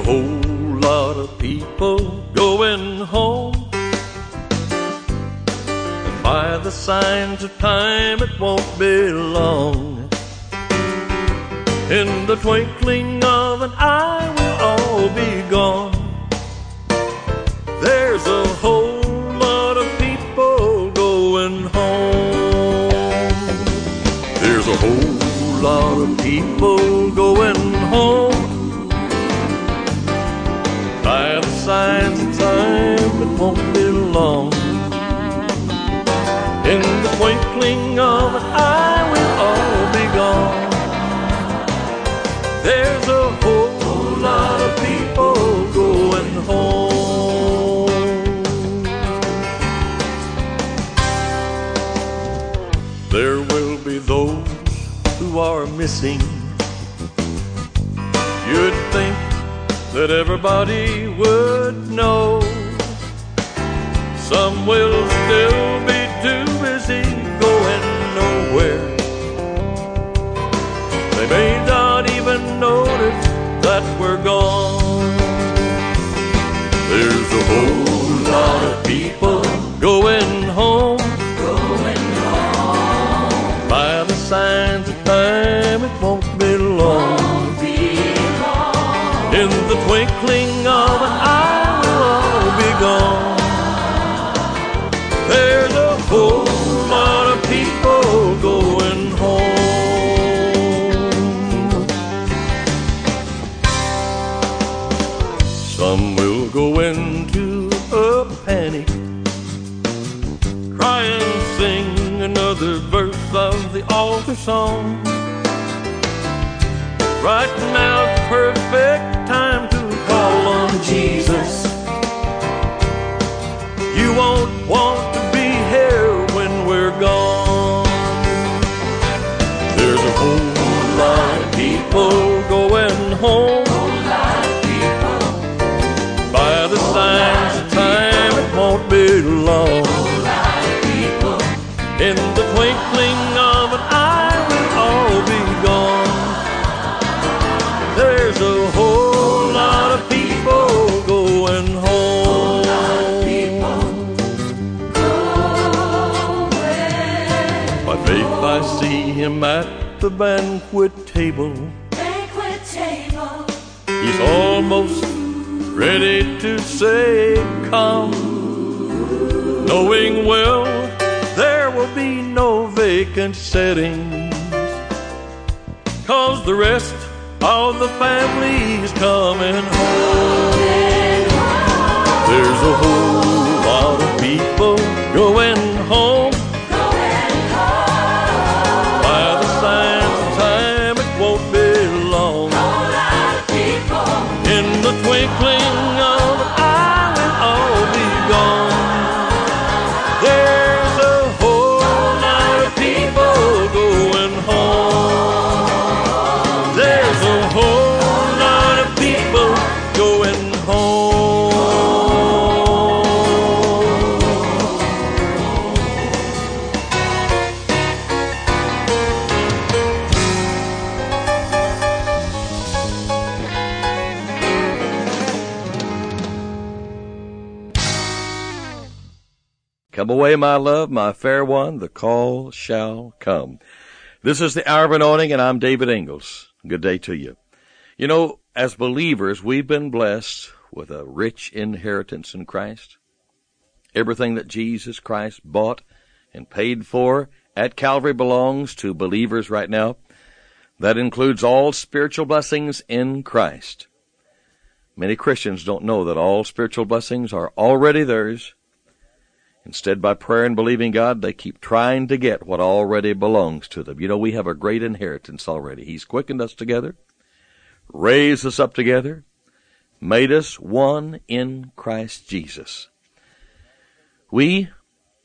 A whole lot of people going home. And by the signs of time, it won't be long. In the twinkling of an eye, we'll all be gone. There's a whole lot of people going home. There's a whole lot of people going home. Signs of time, it won't be long. In the twinkling of an eye, we'll all be gone. There's a whole lot of people going home. There will be those who are missing. You'd think that everybody would know. Some will still be too busy going nowhere. They may not even notice that we're gone. There's a whole lot of people going home. Cry and sing another verse of the altar song. Right now's perfect time to call on Jesus. You won't want banquet table. banquet table. He's almost ready to say, Come, knowing well there will be no vacant settings. Cause the rest of the family's coming home. There's a whole lot of people going Come away, my love, my fair one, the call shall come. This is the hour of anointing, and I'm David Ingles. Good day to you. You know, as believers, we've been blessed with a rich inheritance in Christ. Everything that Jesus Christ bought and paid for at Calvary belongs to believers right now. That includes all spiritual blessings in Christ. Many Christians don't know that all spiritual blessings are already theirs. Instead, by prayer and believing God, they keep trying to get what already belongs to them. You know, we have a great inheritance already. He's quickened us together, raised us up together, made us one in Christ Jesus. We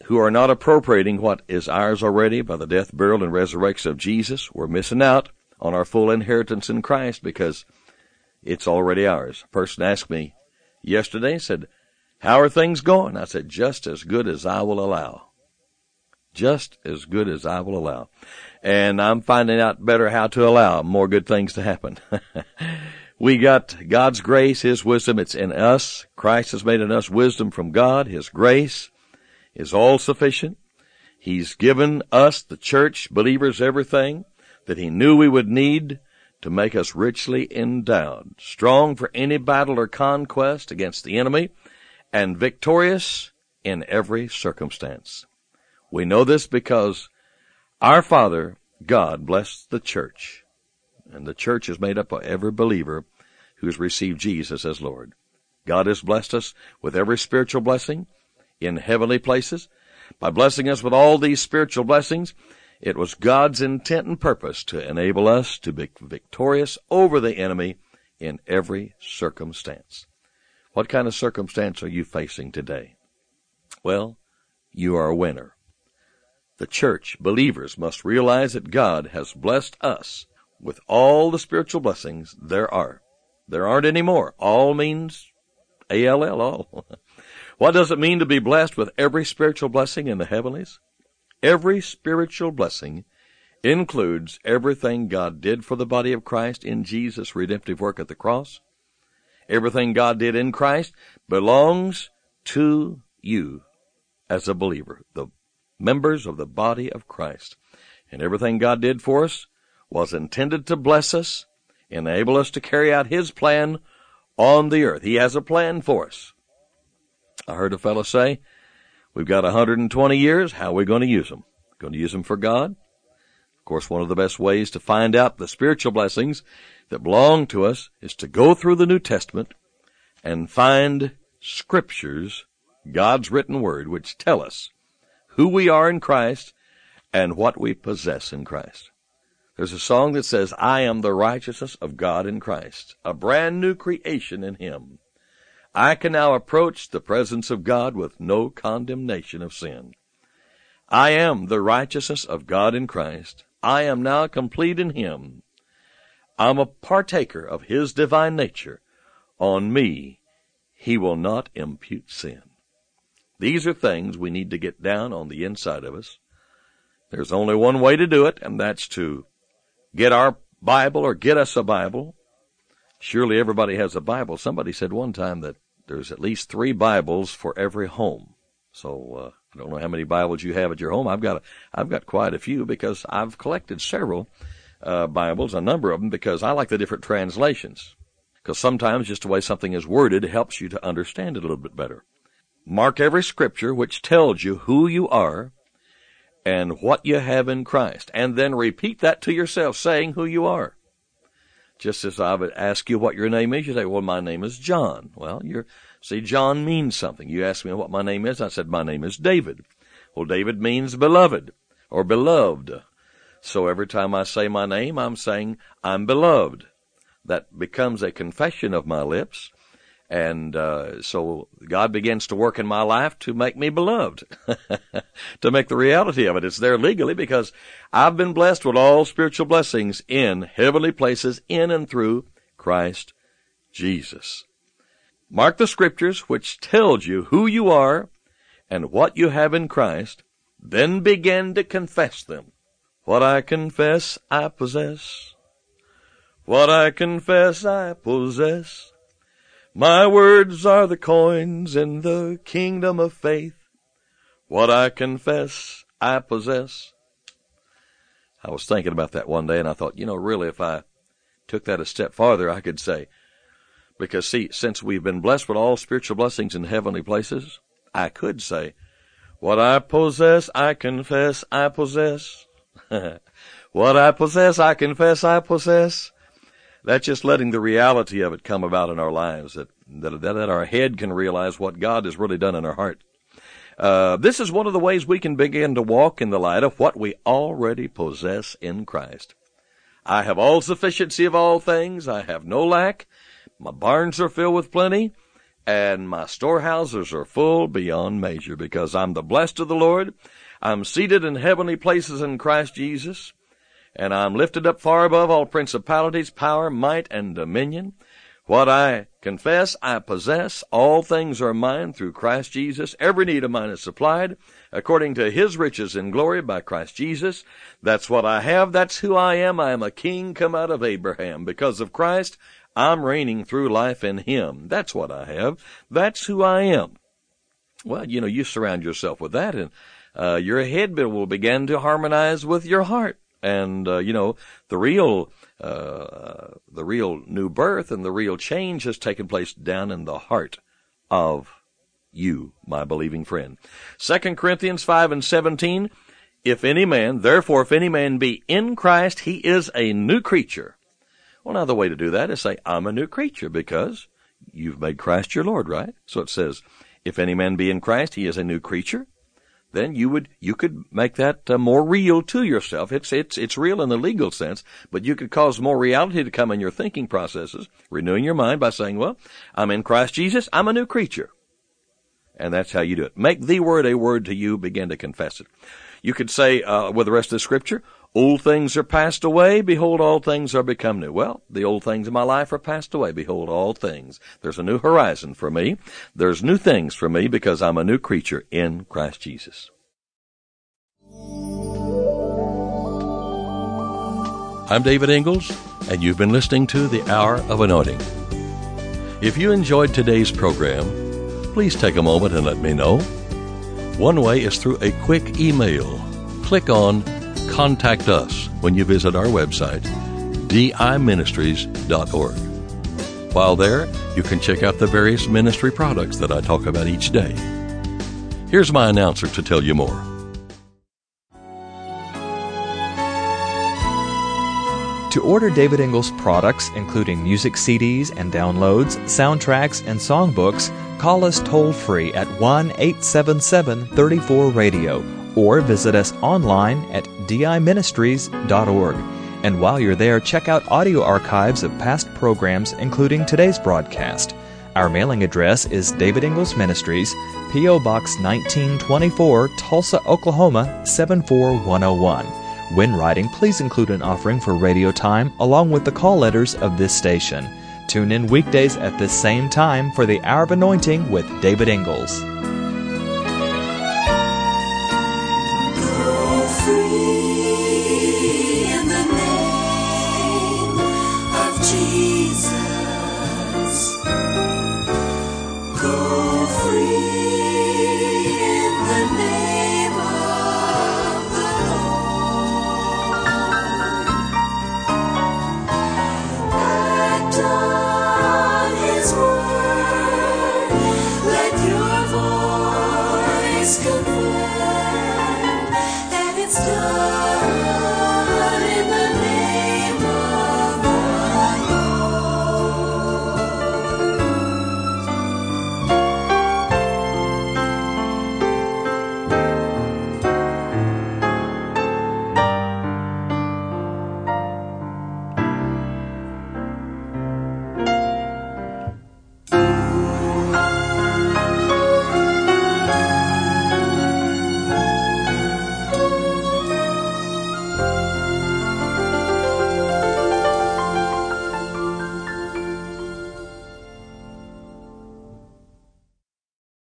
who are not appropriating what is ours already by the death, burial, and resurrection of Jesus, we're missing out on our full inheritance in Christ because it's already ours. A person asked me yesterday, said, how are things going? I said, just as good as I will allow. Just as good as I will allow. And I'm finding out better how to allow more good things to happen. we got God's grace, His wisdom. It's in us. Christ has made in us wisdom from God. His grace is all sufficient. He's given us, the church, believers, everything that He knew we would need to make us richly endowed, strong for any battle or conquest against the enemy, and victorious in every circumstance. We know this because our Father, God, blessed the church, and the church is made up of every believer who's received Jesus as Lord. God has blessed us with every spiritual blessing in heavenly places. By blessing us with all these spiritual blessings, it was God's intent and purpose to enable us to be victorious over the enemy in every circumstance. What kind of circumstance are you facing today? Well, you are a winner. The church, believers, must realize that God has blessed us with all the spiritual blessings there are. There aren't any more. All means A-L-L, all. what does it mean to be blessed with every spiritual blessing in the heavenlies? Every spiritual blessing includes everything God did for the body of Christ in Jesus' redemptive work at the cross. Everything God did in Christ belongs to you as a believer, the members of the body of Christ. And everything God did for us was intended to bless us, enable us to carry out His plan on the earth. He has a plan for us. I heard a fellow say, We've got 120 years. How are we going to use them? Going to use them for God? Of course, one of the best ways to find out the spiritual blessings that belong to us is to go through the New Testament and find scriptures, God's written word, which tell us who we are in Christ and what we possess in Christ. There's a song that says, I am the righteousness of God in Christ, a brand new creation in Him. I can now approach the presence of God with no condemnation of sin. I am the righteousness of God in Christ. I am now complete in Him. I'm a partaker of His divine nature. On me, He will not impute sin. These are things we need to get down on the inside of us. There's only one way to do it, and that's to get our Bible or get us a Bible. Surely everybody has a Bible. Somebody said one time that there's at least three Bibles for every home. So uh, I don't know how many Bibles you have at your home. I've got a, I've got quite a few because I've collected several uh, Bibles, a number of them, because I like the different translations. Because sometimes just the way something is worded helps you to understand it a little bit better. Mark every scripture which tells you who you are and what you have in Christ, and then repeat that to yourself, saying who you are. Just as I would ask you what your name is, you say, well, my name is John. Well, you're, see, John means something. You ask me what my name is, I said, my name is David. Well, David means beloved, or beloved. So every time I say my name, I'm saying, I'm beloved. That becomes a confession of my lips. And uh, so God begins to work in my life to make me beloved, to make the reality of it. It's there legally because I've been blessed with all spiritual blessings in heavenly places in and through Christ Jesus. Mark the scriptures which tells you who you are and what you have in Christ, then begin to confess them. What I confess I possess. What I confess I possess. My words are the coins in the kingdom of faith. What I confess, I possess. I was thinking about that one day and I thought, you know, really, if I took that a step farther, I could say, because see, since we've been blessed with all spiritual blessings in heavenly places, I could say, what I possess, I confess, I possess. What I possess, I confess I possess. That's just letting the reality of it come about in our lives, that, that, that our head can realize what God has really done in our heart. Uh, this is one of the ways we can begin to walk in the light of what we already possess in Christ. I have all sufficiency of all things. I have no lack. My barns are filled with plenty and my storehouses are full beyond measure because I'm the blessed of the Lord. I'm seated in heavenly places in Christ Jesus and I'm lifted up far above all principalities, power, might, and dominion. What I confess I possess, all things are mine through Christ Jesus. Every need of mine is supplied according to his riches in glory by Christ Jesus. That's what I have. That's who I am. I am a king come out of Abraham. Because of Christ, I'm reigning through life in him. That's what I have. That's who I am. Well, you know, you surround yourself with that and uh, your head will begin to harmonize with your heart. And, uh, you know, the real uh, the real new birth and the real change has taken place down in the heart of you, my believing friend. Second Corinthians 5 and 17, if any man, therefore if any man be in Christ, he is a new creature. Well, now the way to do that is say, I'm a new creature because you've made Christ your Lord, right? So it says, if any man be in Christ, he is a new creature then you would you could make that uh, more real to yourself. It's it's it's real in the legal sense, but you could cause more reality to come in your thinking processes, renewing your mind by saying, "Well, I'm in Christ Jesus. I'm a new creature," and that's how you do it. Make the word a word to you. Begin to confess it. You could say uh, with the rest of the scripture, Old things are passed away. Behold, all things are become new. Well, the old things in my life are passed away. Behold, all things. There's a new horizon for me. There's new things for me because I'm a new creature in Christ Jesus. I'm David Ingles, and you've been listening to The Hour of Anointing. If you enjoyed today's program, please take a moment and let me know. One way is through a quick email. Click on contact us when you visit our website, diministries.org. While there, you can check out the various ministry products that I talk about each day. Here's my announcer to tell you more. To order David Ingles products, including music CDs and downloads, soundtracks, and songbooks, call us toll free at 1 877 34 Radio or visit us online at diministries.org. And while you're there, check out audio archives of past programs, including today's broadcast. Our mailing address is David Ingles Ministries, P.O. Box 1924, Tulsa, Oklahoma 74101. When writing, please include an offering for radio time along with the call letters of this station. Tune in weekdays at this same time for the Hour of Anointing with David Ingles.